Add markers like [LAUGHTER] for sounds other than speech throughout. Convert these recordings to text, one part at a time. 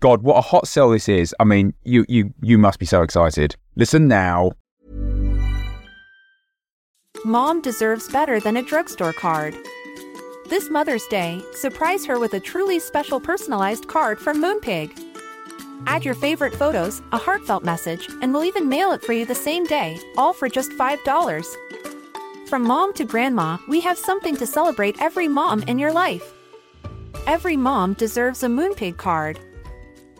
God, what a hot sell this is. I mean, you you you must be so excited. Listen now. Mom deserves better than a drugstore card. This Mother's Day, surprise her with a truly special personalized card from Moonpig. Add your favorite photos, a heartfelt message, and we'll even mail it for you the same day, all for just $5. From mom to grandma, we have something to celebrate every mom in your life. Every mom deserves a Moonpig card.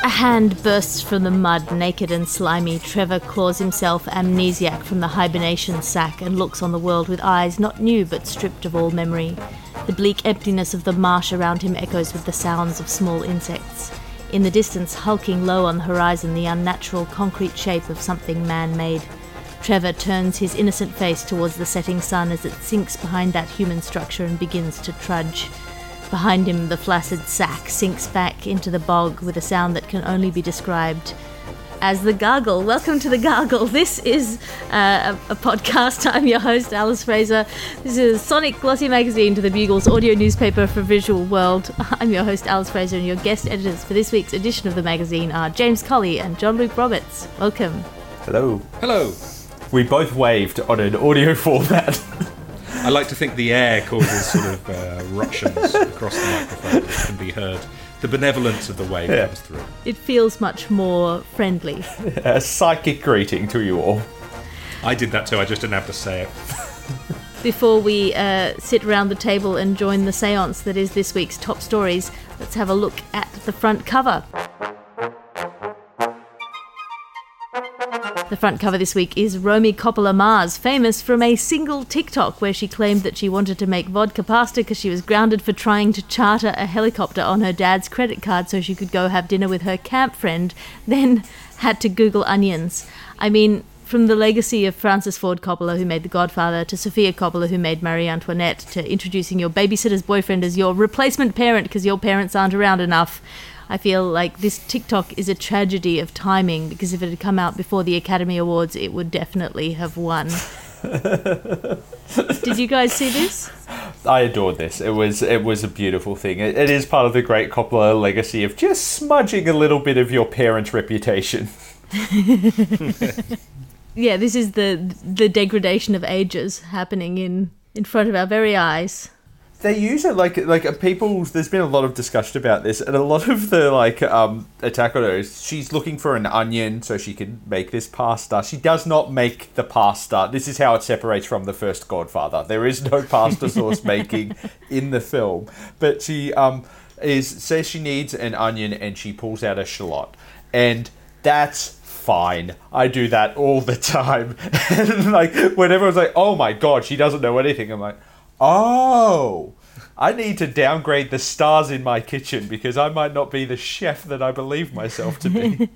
A hand bursts from the mud, naked and slimy. Trevor claws himself amnesiac from the hibernation sack and looks on the world with eyes not new but stripped of all memory. The bleak emptiness of the marsh around him echoes with the sounds of small insects. In the distance, hulking low on the horizon, the unnatural concrete shape of something man made. Trevor turns his innocent face towards the setting sun as it sinks behind that human structure and begins to trudge. Behind him, the flaccid sack sinks back into the bog with a sound that can only be described as the gargle. Welcome to the gargle. This is uh, a, a podcast. [LAUGHS] I'm your host, Alice Fraser. This is Sonic Glossy Magazine to the Bugle's audio newspaper for visual world. [LAUGHS] I'm your host, Alice Fraser, and your guest editors for this week's edition of the magazine are James Colley and John Luke Roberts. Welcome. Hello. Hello. We both waved on an audio [LAUGHS] format. I like to think the air causes sort of uh, ructions across the microphone that can be heard. The benevolence of the wave Yeah. comes through. It feels much more friendly. [LAUGHS] a psychic greeting to you all. I did that too, I just didn't have to say it. Before we uh, sit around the table and join the seance that is this week's top stories, let's have a look at the front cover. The front cover this week is Romy Coppola Mars, famous from a single TikTok where she claimed that she wanted to make vodka pasta because she was grounded for trying to charter a helicopter on her dad's credit card so she could go have dinner with her camp friend, then had to Google onions. I mean, from the legacy of Francis Ford Coppola, who made The Godfather, to Sofia Coppola, who made Marie Antoinette, to introducing your babysitter's boyfriend as your replacement parent because your parents aren't around enough. I feel like this TikTok is a tragedy of timing because if it had come out before the Academy Awards, it would definitely have won. [LAUGHS] Did you guys see this? I adored this. It was it was a beautiful thing. It, it is part of the great Coppola legacy of just smudging a little bit of your parents' reputation. [LAUGHS] Yeah, this is the the degradation of ages happening in in front of our very eyes. They use it like like people. There's been a lot of discussion about this, and a lot of the like um, attack on her. is She's looking for an onion so she can make this pasta. She does not make the pasta. This is how it separates from the first Godfather. There is no pasta sauce [LAUGHS] making in the film, but she um is says she needs an onion, and she pulls out a shallot, and that's fine. I do that all the [LAUGHS] time. [LAUGHS] and like when everyone's like, "Oh my god, she doesn't know anything," I'm like, "Oh." I need to downgrade the stars in my kitchen because I might not be the chef that I believe myself to be.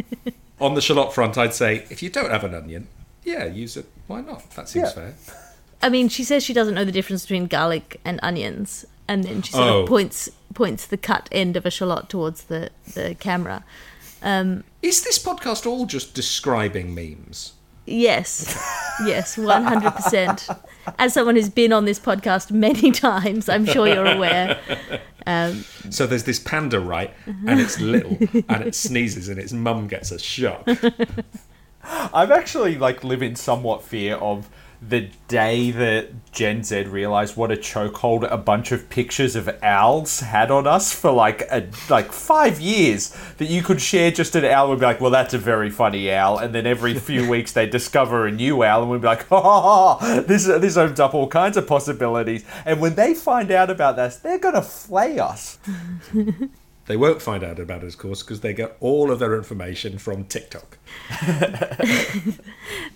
[LAUGHS] On the shallot front, I'd say if you don't have an onion, yeah, use it. Why not? That seems Yeah. fair. I mean, she says she doesn't know the difference between garlic and onions, and then she sort Oh. of points points the cut end of a shallot towards the the camera. Um, Is this podcast all just describing memes? yes, [LAUGHS] yes, one hundred percent. As someone who's been on this podcast many [LAUGHS] times, I'm sure you're aware. Um, So there's this panda, right? And it's little, and it sneezes, and its mum gets a shock. [LAUGHS] I've actually like live in somewhat fear of the day that Gen Z realized what a chokehold a bunch of pictures of owls had on us for like a like five years that you could share just an owl and be like, well, that's a very funny owl, and then every few [LAUGHS] weeks they discover a new owl and we'd be like, oh, this this opens up all kinds of possibilities. And when they find out about this, they're gonna flay us. [LAUGHS] They won't find out about it, of course, because they get all of their information from TikTok. [LAUGHS]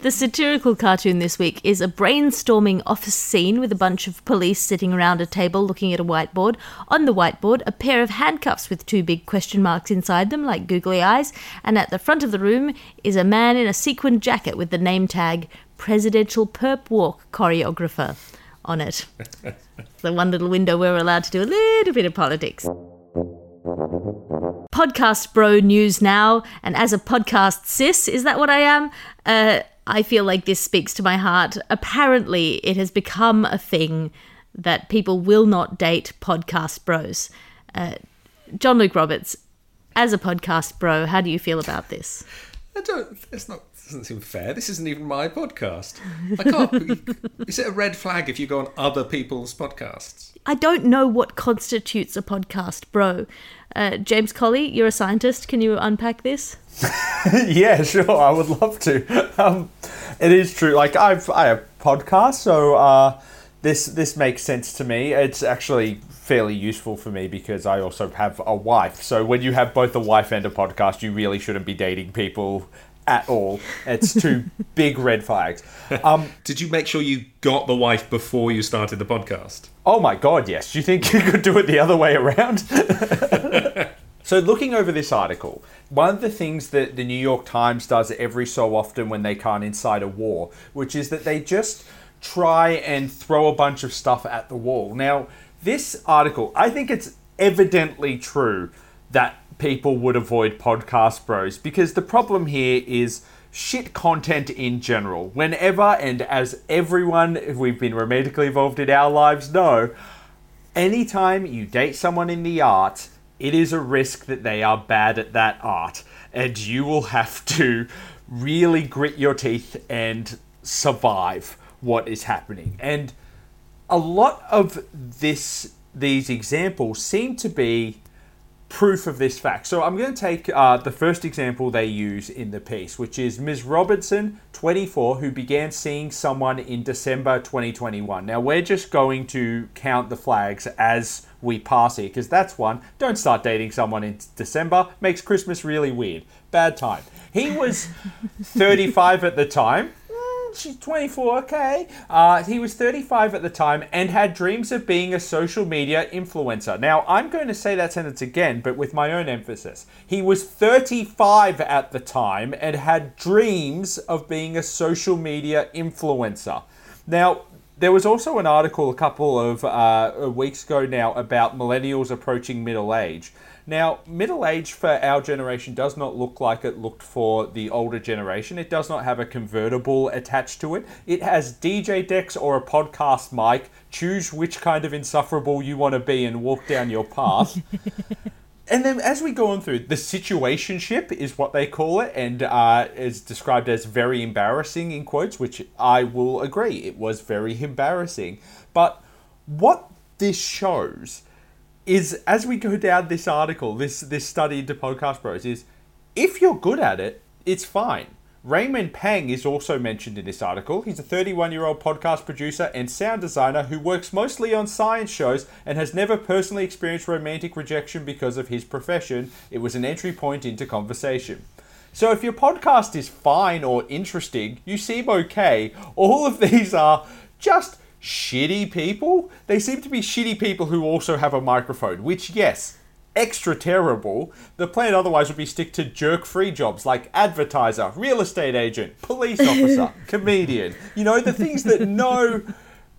The satirical cartoon this week is a brainstorming office scene with a bunch of police sitting around a table looking at a whiteboard. On the whiteboard, a pair of handcuffs with two big question marks inside them, like googly eyes, and at the front of the room is a man in a sequined jacket with the name tag Presidential Perp Walk Choreographer on it. [LAUGHS] the one little window where we're allowed to do a little bit of politics. Podcast bro news now, and as a podcast sis, is that what I am? Uh, I feel like this speaks to my heart. Apparently, it has become a thing that people will not date podcast bros. Uh, John Luke Roberts, as a podcast bro, how do you feel about this? I don't. It's not. Doesn't seem fair. This isn't even my podcast. I can't. [LAUGHS] is it a red flag if you go on other people's podcasts? I don't know what constitutes a podcast bro. Uh, James Colley, you're a scientist. Can you unpack this? [LAUGHS] yeah, sure. I would love to. Um, it is true. Like I've I have podcasts, so uh, this this makes sense to me. It's actually fairly useful for me because I also have a wife. So when you have both a wife and a podcast, you really shouldn't be dating people at all. It's two [LAUGHS] big red flags. Um, Did you make sure you got the wife before you started the podcast? Oh my god, yes. Do you think you could do it the other way around? [LAUGHS] so, looking over this article, one of the things that the New York Times does every so often when they can't incite a war, which is that they just try and throw a bunch of stuff at the wall. Now, this article, I think it's evidently true that people would avoid podcast bros because the problem here is shit content in general. Whenever and as everyone we've been romantically involved in our lives know, anytime you date someone in the art, it is a risk that they are bad at that art. And you will have to really grit your teeth and survive what is happening. And a lot of this these examples seem to be proof of this fact. So I'm going to take uh, the first example they use in the piece, which is Ms. Robertson, 24, who began seeing someone in December 2021. Now we're just going to count the flags as we pass here, because that's one. Don't start dating someone in December. Makes Christmas really weird. Bad time. He was [LAUGHS] 35 at the time she's 24, okay. Uh, he was 35 at the time and had dreams of being a social media influencer. Now, I'm going to say that sentence again, but with my own emphasis. He was 35 at the time and had dreams of being a social media influencer. Now, there was also an article a couple of uh, weeks ago now about millennials approaching middle age. Now, middle age for our generation does not look like it looked for the older generation. It does not have a convertible attached to it. It has DJ decks or a podcast mic. Choose which kind of insufferable you want to be and walk down your path. [LAUGHS] and then as we go on through, the situationship is what they call it, and uh, is described as very embarrassing in quotes, which I will agree. It was very embarrassing. But what this shows is as we go down this article, this this study into podcast bros, is if you're good at it, it's fine. Raymond Pang is also mentioned in this article. He's a 31 year old podcast producer and sound designer who works mostly on science shows and has never personally experienced romantic rejection because of his profession. It was an entry point into conversation. So if your podcast is fine or interesting, you seem okay. All of these are just shitty people. They seem to be shitty people who also have a microphone, which, yes, extra terrible. The plan otherwise would be stick to jerk free jobs like advertiser, real estate agent, police officer, [LAUGHS] comedian. You know, the things that no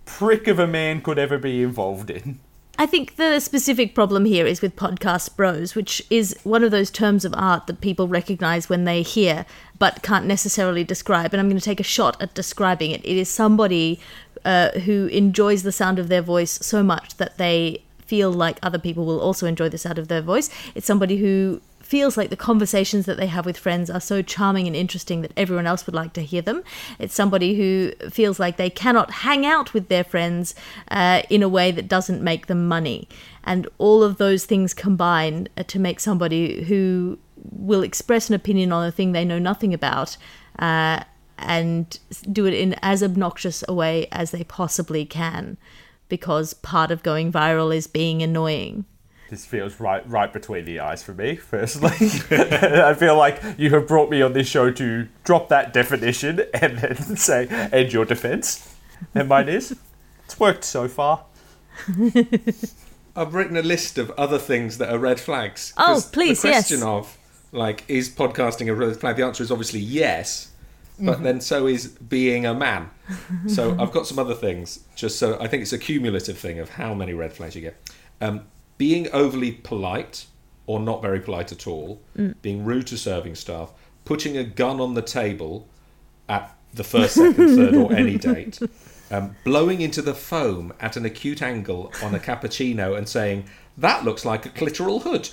prick of a man could ever be involved in. I think the specific problem here is with podcast bros, which is one of those terms of art that people recognize when they hear but can't necessarily describe. And I'm going to take a shot at describing it. It is somebody uh, who enjoys the sound of their voice so much that they feel like other people will also enjoy the sound of their voice. It's somebody who feels like the conversations that they have with friends are so charming and interesting that everyone else would like to hear them. It's somebody who feels like they cannot hang out with their friends uh, in a way that doesn't make them money. And all of those things combine uh, to make somebody who will express an opinion on a thing they know nothing about. Uh, and do it in as obnoxious a way as they possibly can because part of going viral is being annoying. This feels right right between the eyes for me, firstly. [LAUGHS] I feel like you have brought me on this show to drop that definition and then [LAUGHS] say, end your defense. And mine is, it's worked so far. I've written a list of other things that are red flags Oh, please, The question yes. of, like, is podcasting a red flag? The answer is obviously yes, but then so is being a man. So [LAUGHS] I've got some other things, just so I think it's a cumulative thing of how many red flags you get. Um, being overly polite or not very polite at all, being rude to serving staff, putting a gun on the table at the first, second, third, or any [LAUGHS] date, um, blowing into the foam at an acute angle on a cappuccino and saying, that looks like a clitoral hood.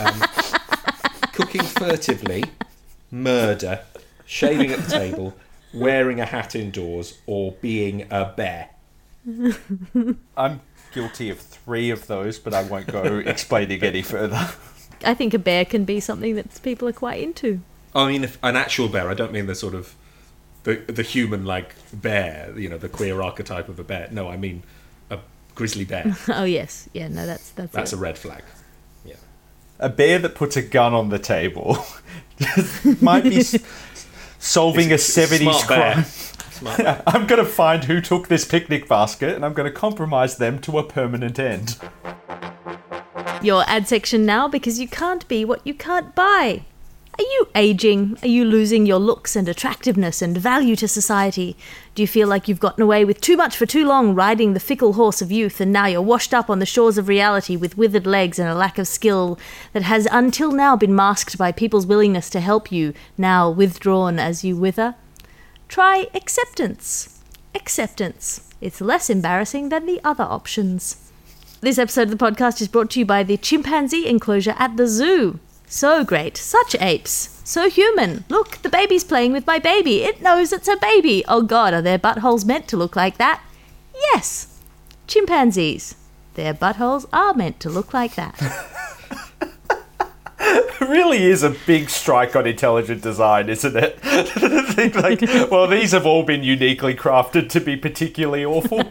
Um, cooking furtively, murder, shaving at the table, wearing a hat indoors, or being a bear. I'm guilty of three of those, but I won't go [LAUGHS] explaining any further. I think a bear can be something that people are quite into. I mean, if, an actual bear. I don't mean the sort of the the human like bear. You know, the queer archetype of a bear. No, I mean a grizzly bear. [LAUGHS] Oh yes, yeah, no, that's that's That's it. a red flag. Yeah. A bear that puts a gun on the table [LAUGHS] might be s- solving a It's a 70s crime. Smart bear. [LAUGHS] I'm going to find who took this picnic basket and I'm going to compromise them to a permanent end. Your ad section now because you can't be what you can't buy. Are you aging? Are you losing your looks and attractiveness and value to society? Do you feel like you've gotten away with too much for too long riding the fickle horse of youth and now you're washed up on the shores of reality with withered legs and a lack of skill that has until now been masked by people's willingness to help you, now withdrawn as you wither? Try acceptance. Acceptance. It's less embarrassing than the other options. This episode of the podcast is brought to you by the chimpanzee enclosure at the zoo. So great, such apes, so human. Look, the baby's playing with my baby. It knows it's a baby. Oh god, are their buttholes meant to look like that? Yes. Chimpanzees. Their buttholes are meant to look like that. [LAUGHS] It [LAUGHS] really is a big strike on intelligent design, isn't it? [LAUGHS] Like, [LAUGHS] well, these have all been uniquely crafted to be particularly awful.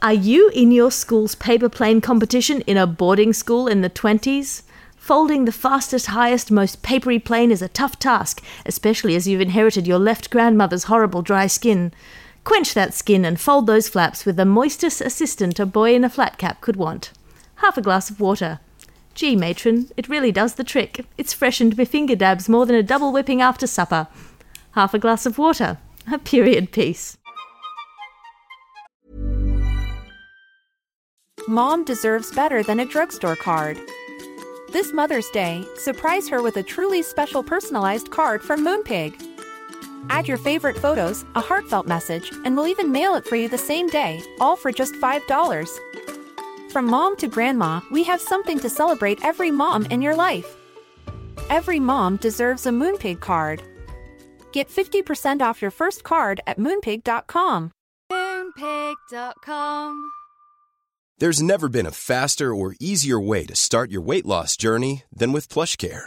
Are you in your school's paper plane competition in a boarding school in the 20s? Folding the fastest, highest, most papery plane is a tough task, especially as you've inherited your left grandmother's horrible dry skin. Quench that skin and fold those flaps with the moistest assistant a boy in a flat cap could want. Half a glass of water. Gee, matron, it really does the trick. It's freshened my finger dabs more than a double whipping after supper. Half a glass of water. A period piece. Mom deserves better than a drugstore card. This Mother's Day, surprise her with a truly special personalized card from Moonpig. Add your favorite photos, a heartfelt message, and we'll even mail it for you the same day, all for just $5. From mom to grandma, we have something to celebrate every mom in your life. Every mom deserves a Moonpig card. Get 50% off your first card at moonpig.com. Moonpig.com. There's never been a faster or easier way to start your weight loss journey than with PlushCare.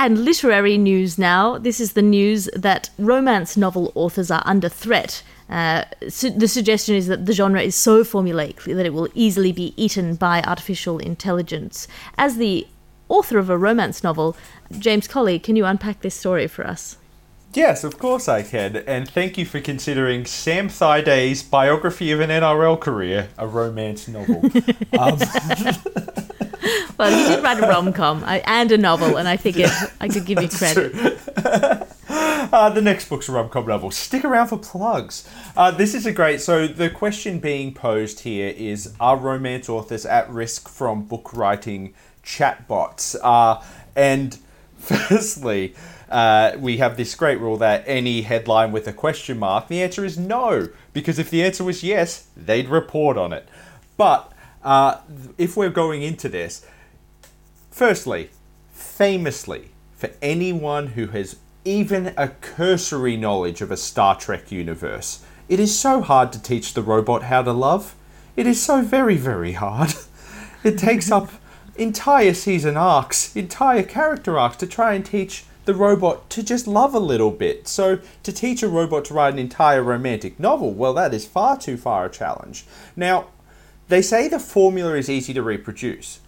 And literary news now. This is the news that romance novel authors are under threat. Uh, su- the suggestion is that the genre is so formulaic that it will easily be eaten by artificial intelligence. As the author of a romance novel, James Colley, can you unpack this story for us? Yes, of course I can. And thank you for considering Sam Thaiday's biography of an NRL career a romance novel. [LAUGHS] um, [LAUGHS] Well, you did write a rom com and a novel, and I figured I could give you credit. [LAUGHS] uh, the next book's a rom-com novel. Stick around for plugs. Uh, this is a great. So the question being posed here is: Are romance authors at risk from book writing chatbots? Uh, and [LAUGHS] firstly, uh, we have this great rule that any headline with a question mark, the answer is no, because if the answer was yes, they'd report on it. But uh, if we're going into this, firstly, famously, for anyone who has even a cursory knowledge of a Star Trek universe, it is so hard to teach the robot how to love. It is so very, very hard. [LAUGHS] It takes up entire season arcs, entire character arcs to try and teach the robot to just love a little bit. So, to teach a robot to write an entire romantic novel, well, that is far too far a challenge. Now, they say the formula is easy to reproduce.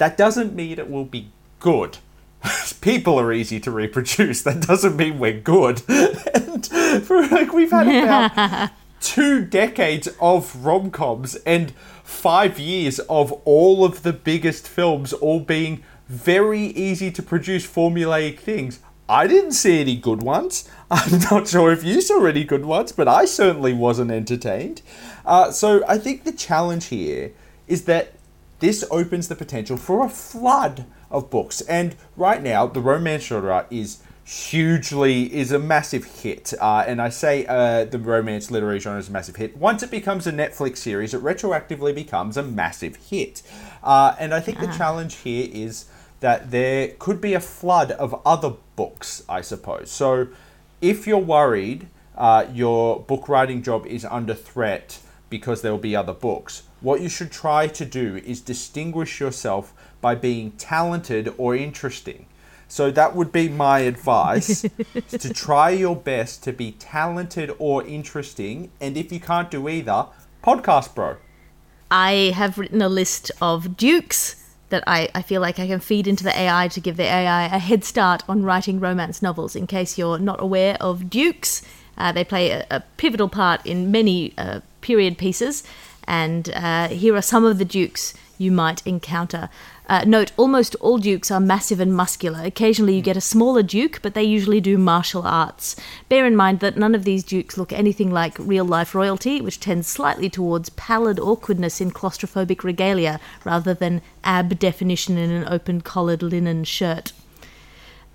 That doesn't mean it will be good. [LAUGHS] People are easy to reproduce. That doesn't mean we're good. [LAUGHS] and for, like we've had about [LAUGHS] two decades of rom coms and five years of all of the biggest films all being very easy to produce formulaic things. I didn't see any good ones. I'm not sure if you saw any good ones, but I certainly wasn't entertained. Uh, so I think the challenge here is that this opens the potential for a flood of books. And right now, the romance genre is hugely is a massive hit. Uh, and I say uh, the romance literary genre is a massive hit. Once it becomes a Netflix series, it retroactively becomes a massive hit. Uh, and I think the challenge here is that there could be a flood of other books, I suppose. So if you're worried uh, your book writing job is under threat because there will be other books, what you should try to do is distinguish yourself by being talented or interesting. So that would be my advice to [LAUGHS] try your best to be talented or interesting. And if you can't do either, podcast bro. I have written a list of dukes that I, I feel like I can feed into the AI to give the AI a head start on writing romance novels. In case you're not aware of dukes, uh, they play a, a, pivotal part in many uh, period pieces, and uh, here are some of the dukes you might encounter. Uh, note, almost all dukes are massive and muscular. Occasionally you get a smaller duke, but they usually do martial arts. Bear in mind that none of these dukes look anything like real life royalty, which tends slightly towards pallid awkwardness in claustrophobic regalia rather than ab definition in an open collared linen shirt.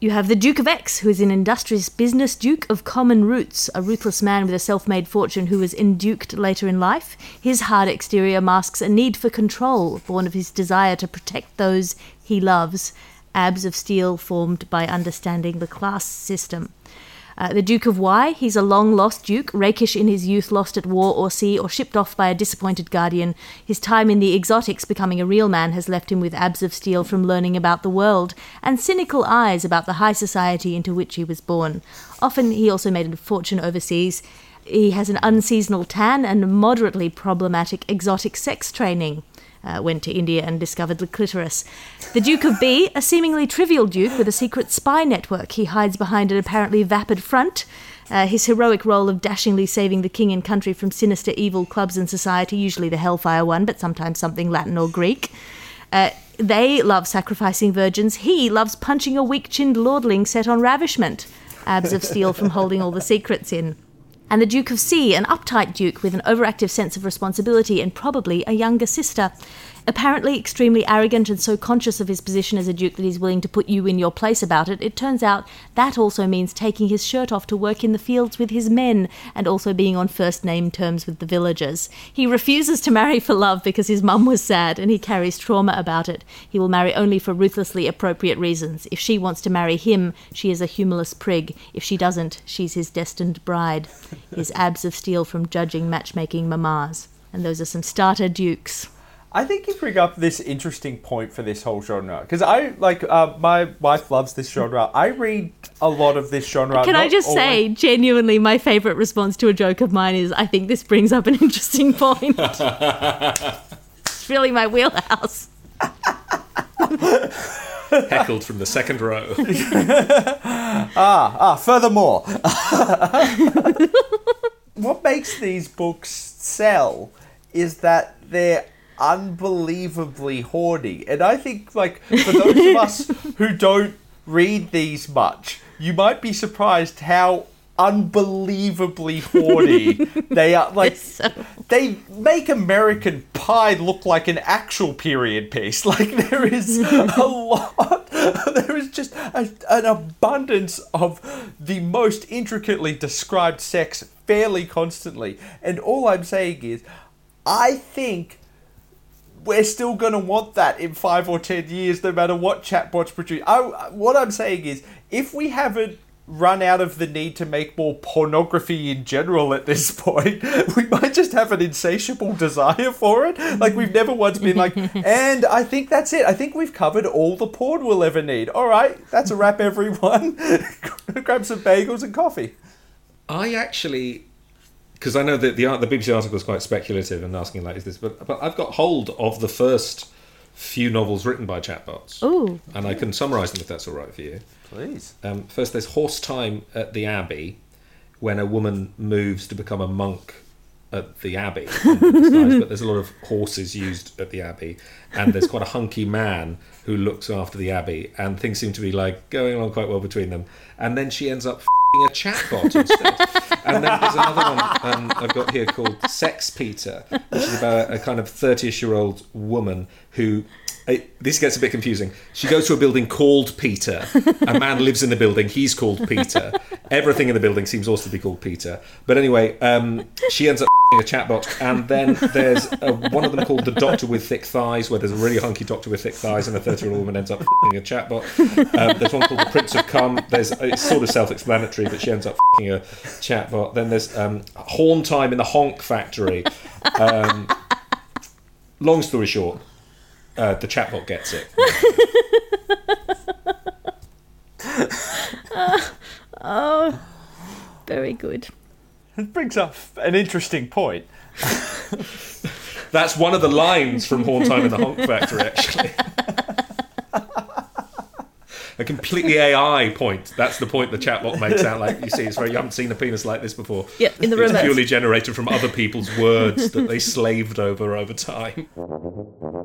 You have the Duke of X, who is an industrious business duke of common roots, a ruthless man with a self made fortune who was induked later in life. His hard exterior masks a need for control, born of his desire to protect those he loves, abs of steel formed by understanding the class system. Uh, the Duke of Y, he's a long lost duke, rakish in his youth, lost at war or sea, or shipped off by a disappointed guardian. His time in the exotics becoming a real man has left him with abs of steel from learning about the world, and cynical eyes about the high society into which he was born. Often he also made a fortune overseas. He has an unseasonal tan and moderately problematic exotic sex training uh, went to India and discovered the clitoris. The Duke of B, a seemingly trivial duke with a secret spy network, he hides behind an apparently vapid front. Uh, his heroic role of dashingly saving the king and country from sinister evil clubs and society, usually the Hellfire one, but sometimes something Latin or Greek. Uh, they love sacrificing virgins. He loves punching a weak chinned lordling set on ravishment. Abs of steel from holding all the secrets in and the Duke of C, an uptight duke with an overactive sense of responsibility and probably a younger sister. Apparently extremely arrogant and so conscious of his position as a duke that he's willing to put you in your place about it, it turns out that also means taking his shirt off to work in the fields with his men and also being on first name terms with the villagers. He refuses to marry for love because his mum was sad and he carries trauma about it. He will marry only for ruthlessly appropriate reasons. If she wants to marry him, she is a humorless prig. If she doesn't, she's his destined bride. His abs of steel from judging matchmaking mamas. And those are some starter dukes. I think you bring up this interesting point for this whole genre because I like uh, my wife loves this genre. I read a lot of this genre. Can I just always... say, genuinely, my favorite response to a joke of mine is, "I think this brings up an [LAUGHS] interesting point." [LAUGHS] it's really my wheelhouse. heckled from the second row. [LAUGHS] ah, ah, furthermore, what makes these books sell is that they're unbelievably horny. And I think, like, for those of us [LAUGHS] who don't read these much, you might be surprised how unbelievably horny [LAUGHS] they are. Like, they make American Pie look like an actual period piece. [LAUGHS] Like, there is a lot, there is just a, an abundance of the most intricately described sex fairly constantly. And all I'm saying is, I think we're still going to want that in five or ten years, no matter what chatbots produce. I, what I'm saying is, if we haven't run out of the need to make more pornography in general at this [LAUGHS] point, we might just have an insatiable desire for it. Like we've never once been like, [LAUGHS] and I think that's it. I think we've covered all the porn we'll ever need. All right, that's a wrap, everyone. [LAUGHS] Grab some bagels and coffee. I actually, because I know that the the BBC article is quite speculative and asking like, is this? But but I've got hold of the first few novels written by chatbots. Ooh. And I can summarise them if that's all right for you. Please. Um, first, there's Horse Time at the Abbey, when a woman moves to become a monk at the Abbey. [LAUGHS] And nice, but there's a lot of horses used at the Abbey, and there's quite a hunky man who looks after the Abbey, and things seem to be like going along quite well between them. And then she ends up f***ing a chatbot instead. [LAUGHS] and then there's another one um, I've got here called Sex Peter, which is about a kind of 30ish year old woman who. It, this gets a bit confusing. She goes to a building called Peter. A man lives in the building. He's called Peter. Everything in the building seems also to be called Peter. But anyway, um, she ends up a chatbot, and then there's a, one of them called the Doctor with Thick Thighs, where there's a really hunky doctor with thick thighs, and a 30 year old woman ends up a chatbot. Um, there's one called the Prince of Cum. There's it's sort of self explanatory, but she ends up a chatbot. Then there's um, Horn Time in the Honk Factory. Um, long story short, uh, the chatbot gets it. [LAUGHS] Oh, very good. It brings up an interesting point. That's one of the lines from Horn Time in the Honk Factory, actually. [LAUGHS] a completely AI point. That's the point the chatbot makes out like. You see, it's very. You haven't seen a penis like this before. Yeah, in the room. It's romance. purely generated from other people's words that they slaved over over time.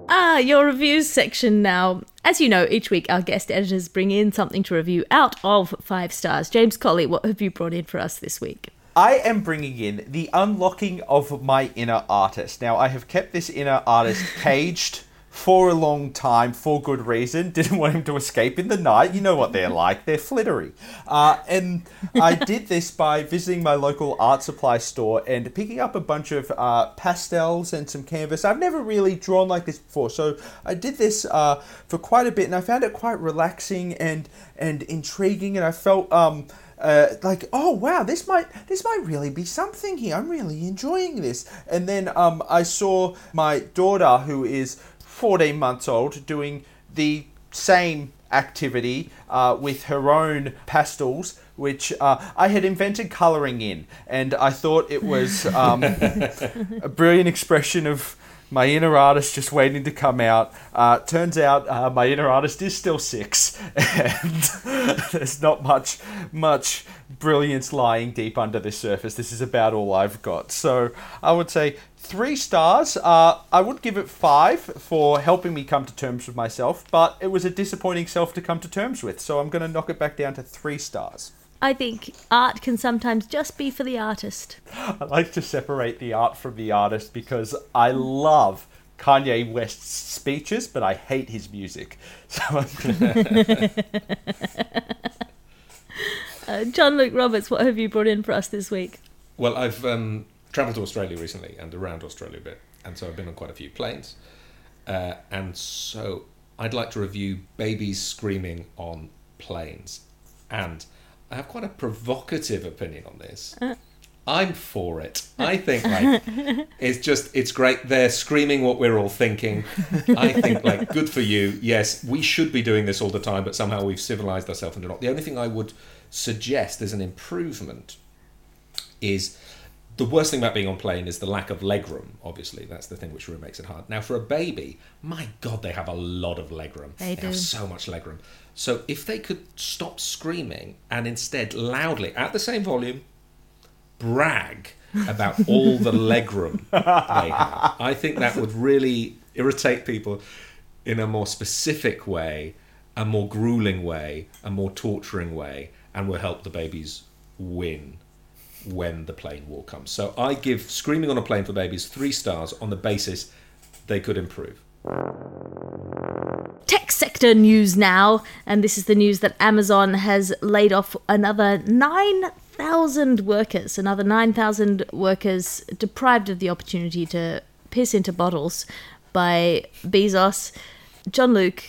Ah, your reviews section now. As you know, each week our guest editors bring in something to review out of five stars. James Colley, what have you brought in for us this week? I am bringing in the unlocking of my inner artist. Now, I have kept this inner artist caged for a long time for good reason. [LAUGHS] Didn't want him to escape in the night. You know what they're like, they're flittery. Uh, and I [LAUGHS] did this by visiting my local art supply store and picking up a bunch of uh, pastels and some canvas. I've never really drawn like this before, so I did this uh, for quite a bit and I found it quite relaxing and, and intriguing, and I felt. Um, uh, like oh wow this might this might really be something here i'm really enjoying this and then um, i saw my daughter who is 14 months old doing the same activity uh, with her own pastels which uh, I had invented colouring in, and I thought it was um, [LAUGHS] a brilliant expression of my inner artist just waiting to come out. Uh, turns out uh, my inner artist is still six, [LAUGHS] and there's not much much brilliance lying deep under the surface. This is about all I've got. So I would say three stars. Uh, I would give it five for helping me come to terms with myself, but it was a disappointing self to come to terms with. So I'm going to knock it back down to three stars. I think art can sometimes just be for the artist. I like to separate the art from the artist because I love Kanye West's speeches, but I hate his music. [LAUGHS] So gonna... [LAUGHS] Uh, John Luke Roberts, what have you brought in for us this week? Well, I've um, travelled to Australia recently and around Australia a bit, and so I've been on quite a few planes. Uh, and so I'd like to review babies screaming on planes. And I have quite a provocative opinion on this. Uh. I'm for it. I think like [LAUGHS] it's just it's great. They're screaming what we're all thinking. I think like good for you. Yes, we should be doing this all the time, but somehow we've civilized ourselves into not. The only thing I would suggest as an improvement is the worst thing about being on plane is the lack of legroom. Obviously, that's the thing which really makes it hard. Now, for a baby, my God, they have a lot of legroom. They have do. so much legroom. So if they could stop screaming and instead loudly, at the same volume, brag about [LAUGHS] all the legroom they have, I think that would really irritate people in a more specific way, a more grueling way, a more torturing way, and will help the babies win when the plane war comes. So I give Screaming on a Plane for Babies three stars on the basis they could improve. Tech sector news now, and this is the news that Amazon has laid off another 9,000 workers, another 9,000 workers deprived of the opportunity to piss into bottles by Bezos. John Luke,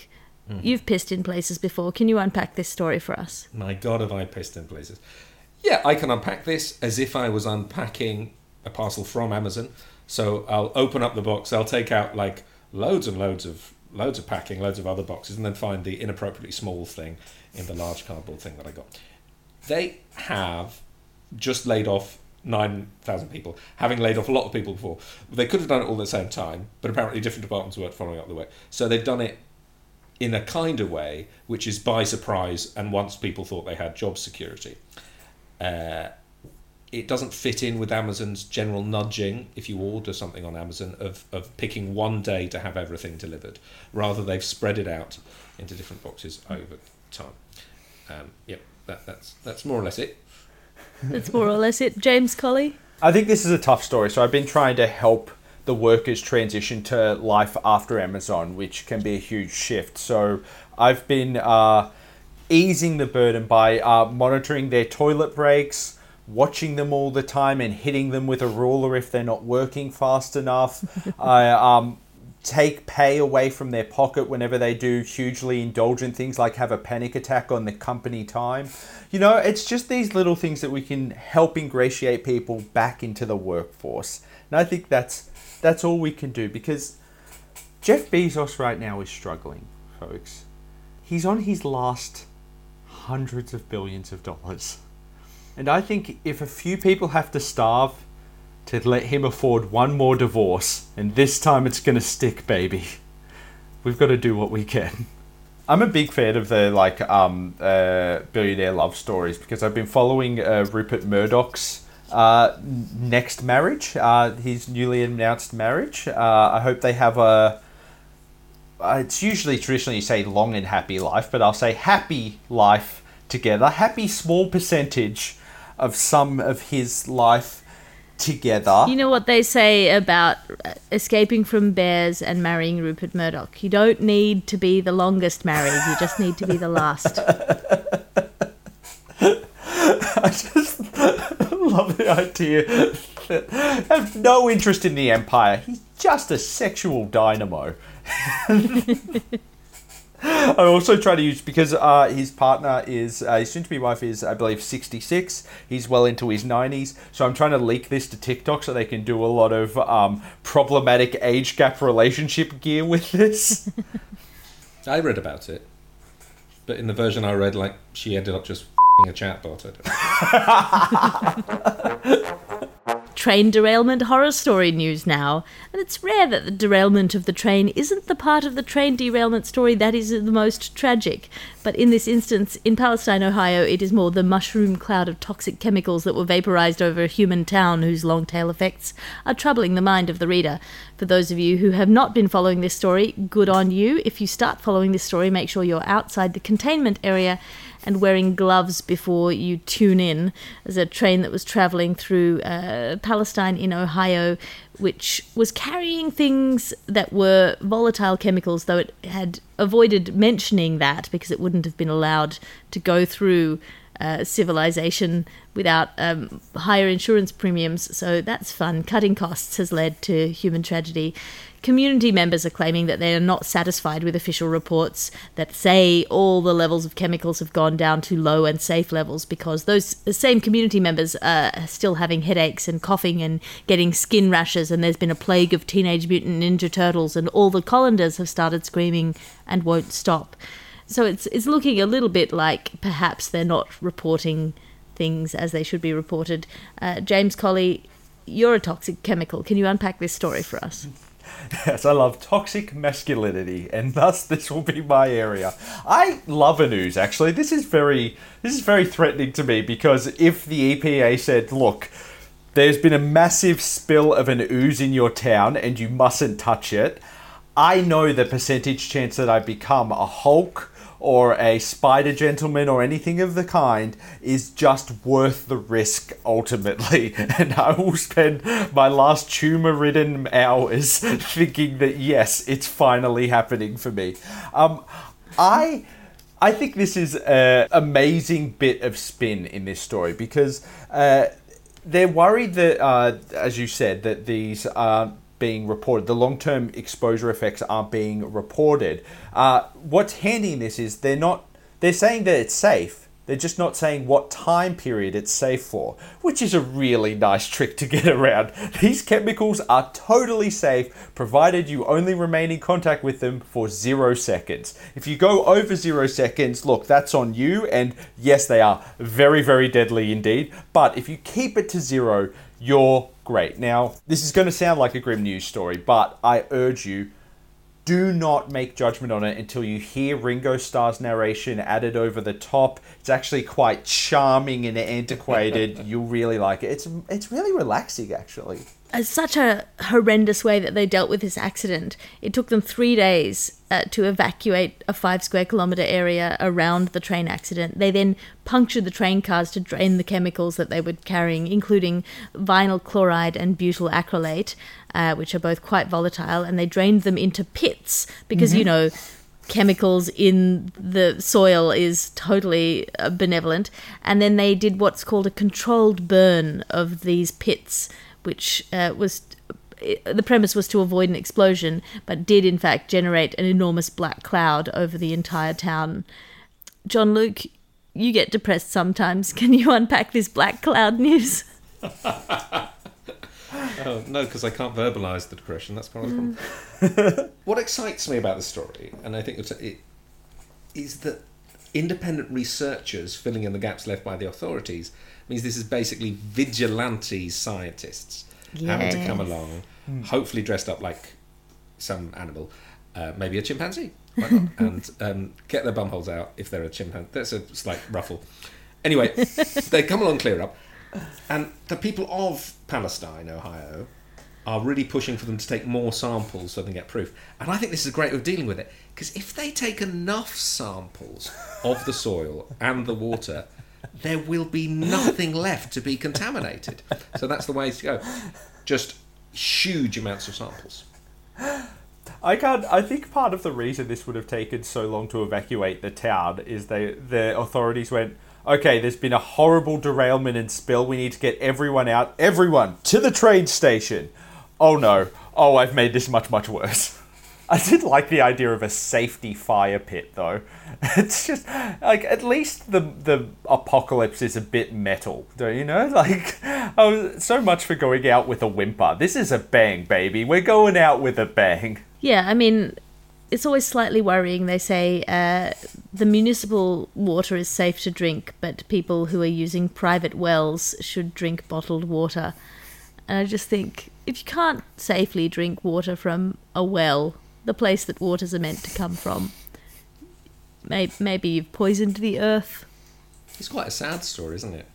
hmm. you've pissed in places before. Can you unpack this story for us? My God, have I pissed in places? Yeah, I can unpack this as if I was unpacking a parcel from Amazon. So I'll open up the box, I'll take out like loads and loads of loads of packing, loads of other boxes, and then find the inappropriately small thing in the large cardboard thing that I got. They have just laid off 9,000 people, having laid off a lot of people before. They could have done it all at the same time, but apparently different departments weren't following up the way. So they've done it in a kind of way, which is by surprise, and once people thought they had job security. Uh, it doesn't fit in with Amazon's general nudging if you order something on Amazon of, of picking one day to have everything delivered. Rather, they've spread it out into different boxes over time. Um, yep, that, that's, that's more or less it. That's more or less it. James Colley? I think this is a tough story. So I've been trying to help the workers transition to life after Amazon, which can be a huge shift. So I've been uh, easing the burden by uh, monitoring their toilet breaks, watching them all the time, and hitting them with a ruler if they're not working fast enough. [LAUGHS] I um, take pay away from their pocket whenever they do hugely indulgent things like have a panic attack on the company time. You know, it's just these little things that we can help ingratiate people back into the workforce. And I think that's that's all we can do because Jeff Bezos right now is struggling, folks. He's on his last hundreds of billions of dollars. And I think if a few people have to starve to let him afford one more divorce, and this time it's going to stick, baby, we've got to do what we can. I'm a big fan of the like um, uh, billionaire love stories because I've been following uh, Rupert Murdoch's uh, next marriage, uh, his newly announced marriage. Uh, I hope they have a. uh, It's usually traditionally you say long and happy life, but I'll say happy life together. Happy small percentage of some of his life together. You know what they say about escaping from bears and marrying Rupert Murdoch? You don't need to be the longest married, you just need to be the last. [LAUGHS] I just love the idea that I have no interest in the empire. He's just a sexual dynamo. [LAUGHS] I also try to use because uh, his partner is uh, his soon-to-be wife is I believe 66. He's well into his 90s, so I'm trying to leak this to TikTok so they can do a lot of um, problematic age gap relationship gear with this. [LAUGHS] I read about it, but in the version I read, like she ended up just fing a chatbot. [LAUGHS] Train derailment horror story news now. And it's rare that the derailment of the train isn't the part of the train derailment story that is the most tragic. But in this instance, in Palestine, Ohio, it is more the mushroom cloud of toxic chemicals that were vaporized over a human town whose long tail effects are troubling the mind of the reader. For those of you who have not been following this story, good on you. If you start following this story, make sure you're outside the containment area and wearing gloves before you tune in. There's a train that was traveling through uh, Palestine in Ohio, which was carrying things that were volatile chemicals, though it had avoided mentioning that because it wouldn't have been allowed to go through. Uh, civilization without um, higher insurance premiums, so that's fun. Cutting costs has led to human tragedy. Community members are claiming that they are not satisfied with official reports that say all the levels of chemicals have gone down to low and safe levels because those same community members are still having headaches and coughing and getting skin rashes, and there's been a plague of Teenage Mutant Ninja Turtles, and all the colanders have started screaming and won't stop. So it's it's looking a little bit like perhaps they're not reporting things as they should be reported. Uh, James Colley, you're a toxic chemical. Can you unpack this story for us? [LAUGHS] Yes, I love toxic masculinity, and thus this will be my area. I love an ooze. Actually, this is very this is very threatening to me because if the EPA said, "Look, there's been a massive spill of an ooze in your town, and you mustn't touch it," I know the percentage chance that I become a Hulk or a spider gentleman or anything of the kind is just worth the risk ultimately. [LAUGHS] And I will spend my last tumor ridden hours [LAUGHS] thinking that yes, it's finally happening for me. Um, I. I think this is an amazing bit of spin in this story because uh, they're worried that, uh, as you said, that these aren't being reported. The long term exposure effects aren't being reported. Uh, what's handy in this is they're not, they're saying that it's safe. They're just not saying what time period it's safe for, which is a really nice trick to get [LAUGHS] around. These chemicals are totally safe provided you only remain in contact with them for zero seconds. If you go over zero seconds, look, that's on you, and yes, they are very, very deadly indeed. But if you keep it to zero, you're great. Now, this is going to sound like a grim news story, but I urge you do not make judgment on it until you hear Ringo Starr's narration added over the top. It's actually quite charming and antiquated. [LAUGHS] You'll really like it. It's it's really relaxing actually. It's such a horrendous way that they dealt with this accident. It took them three days uh, to evacuate a five square kilometre area around the train accident. They then punctured the train cars to drain the chemicals that they were carrying, including vinyl chloride and butyl acrylate, uh, which are both quite volatile, and they drained them into pits because, you know, chemicals in the soil is totally uh, benevolent. And then they did what's called a controlled burn of these pits, which uh, was the premise was to avoid an explosion, but did in fact generate an enormous black cloud over the entire town. John Luke, you get depressed sometimes. [LAUGHS] Can you unpack this black cloud news? [LAUGHS] Oh, no, because I can't verbalise the depression. That's part of the problem. [LAUGHS] what excites me about the story, and I think it's, it, is that independent researchers filling in the gaps left by the authorities means this is basically vigilante scientists having to come Yes. along, hopefully dressed up like some animal, uh, maybe a chimpanzee, why not? [LAUGHS] and um, get their bumholes out if they're a chimpanzee. That's a slight ruffle. Anyway, they come along, clear up, and the people of Palestine, Ohio, are really pushing for them to take more samples so they can get proof. And I think this is a great way of dealing with it because if they take enough samples of the soil and the water, there will be nothing left to be contaminated. So that's the way to go. Just huge amounts of samples. I can't. I think part of the reason this would have taken so long to evacuate the town is they the authorities went. Okay, there's been a horrible derailment and spill. We need to get everyone out. Everyone to the train station. Oh no. Oh, I've made this much much worse. [LAUGHS] I did like the idea of a safety fire pit though. [LAUGHS] It's just like at least the the apocalypse is a bit metal, don't you know? [LAUGHS] Like oh, so much for going out with a whimper. This is a bang, baby. We're going out with a bang. Yeah, I mean, it's always slightly worrying. They say uh, the municipal water is safe to drink, but people who are using private wells should drink bottled water. And I just think if you can't safely drink water from a well, the place that waters are meant to come from, may- maybe you've poisoned the earth. It's quite a sad story, isn't it?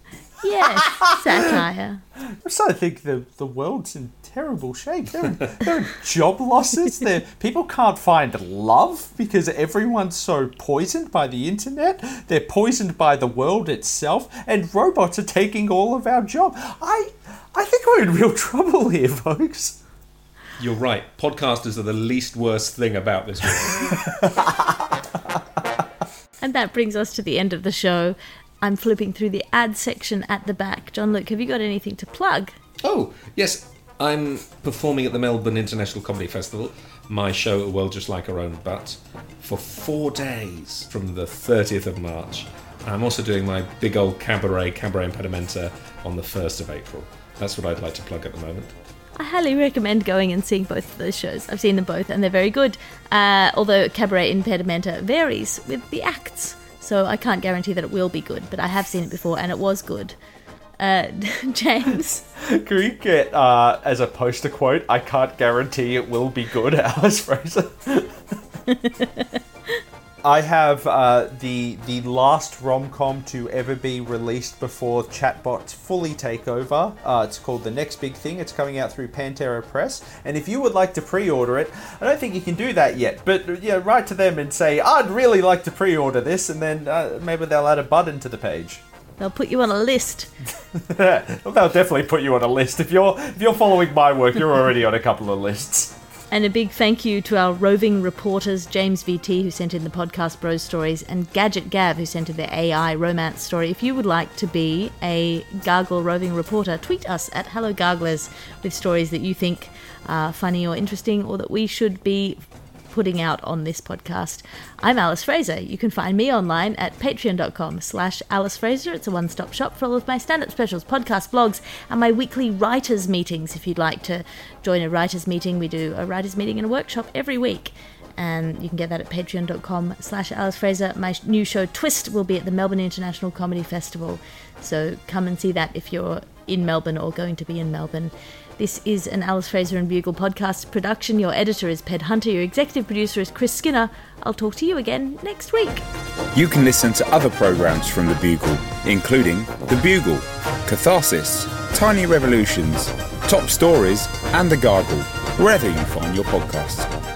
Yes, [LAUGHS] satire. I'm starting to think the, the world's in terrible shape. There are, there are job losses. There, people can't find love because everyone's so poisoned by the internet. They're poisoned by the world itself, and robots are taking all of our job. I, I think we're in real [LAUGHS] trouble here, folks. You're right. Podcasters are the least worst thing about this world. [LAUGHS] And that brings us to the end of the show. I'm flipping through the ad section at the back. John Luke, have you got anything to plug? Oh, yes. I'm performing at the Melbourne International Comedy Festival, my show, A World Just Like Our Own But, for four days from the 30th of March. I'm also doing my big old cabaret, Cabaret Impedimenta, on the 1st of April. That's what I'd like to plug at the moment. I highly recommend going and seeing both of those shows. I've seen them both and they're very good. Uh, although Cabaret Impedimenta varies with the acts, so I can't guarantee that it will be good, but I have seen it before and it was good. Uh, [LAUGHS] James. [LAUGHS] Can we get uh, as a poster quote? I can't guarantee it will be good, [LAUGHS] Alice Fraser. I have uh, the the last rom com to ever be released before chatbots fully take over. Uh, it's called The Next Big Thing. It's coming out through Pantera Press. And if you would like to pre-order it, I don't think you can do that yet. But yeah, write to them and say I'd really like to pre-order this, and then uh, maybe they'll add a button to the page. They'll put you on a list. [LAUGHS] They'll definitely put you on a list. If you're if you're following my work, you're already on a couple of lists. And a big thank you to our roving reporters, James VT, who sent in the podcast Bros stories, and Gadget Gab, who sent in the AI romance story. If you would like to be a Gargle roving reporter, tweet us at Hello Garglers with stories that you think are funny or interesting or that we should be putting out on this podcast. I'm Alice Fraser. You can find me online at patreon.com slash Alice Fraser. It's a one-stop shop for all of my stand-up specials, podcast blogs, and my weekly writers meetings. If you'd like to join a writers meeting, we do a writers meeting and a workshop every week. And you can get that at patreon.com slash Alice Fraser. My new show Twist will be at the Melbourne International Comedy Festival. So come and see that if you're in Melbourne or going to be in Melbourne. This is an Alice Fraser and Bugle podcast production. Your editor is Ped Hunter. Your executive producer is Chris Skinner. I'll talk to you again next week. You can listen to other programs from The Bugle, including The Bugle, Catharsis, Tiny Revolutions, Top Stories, and The Gargle, wherever you find your podcasts.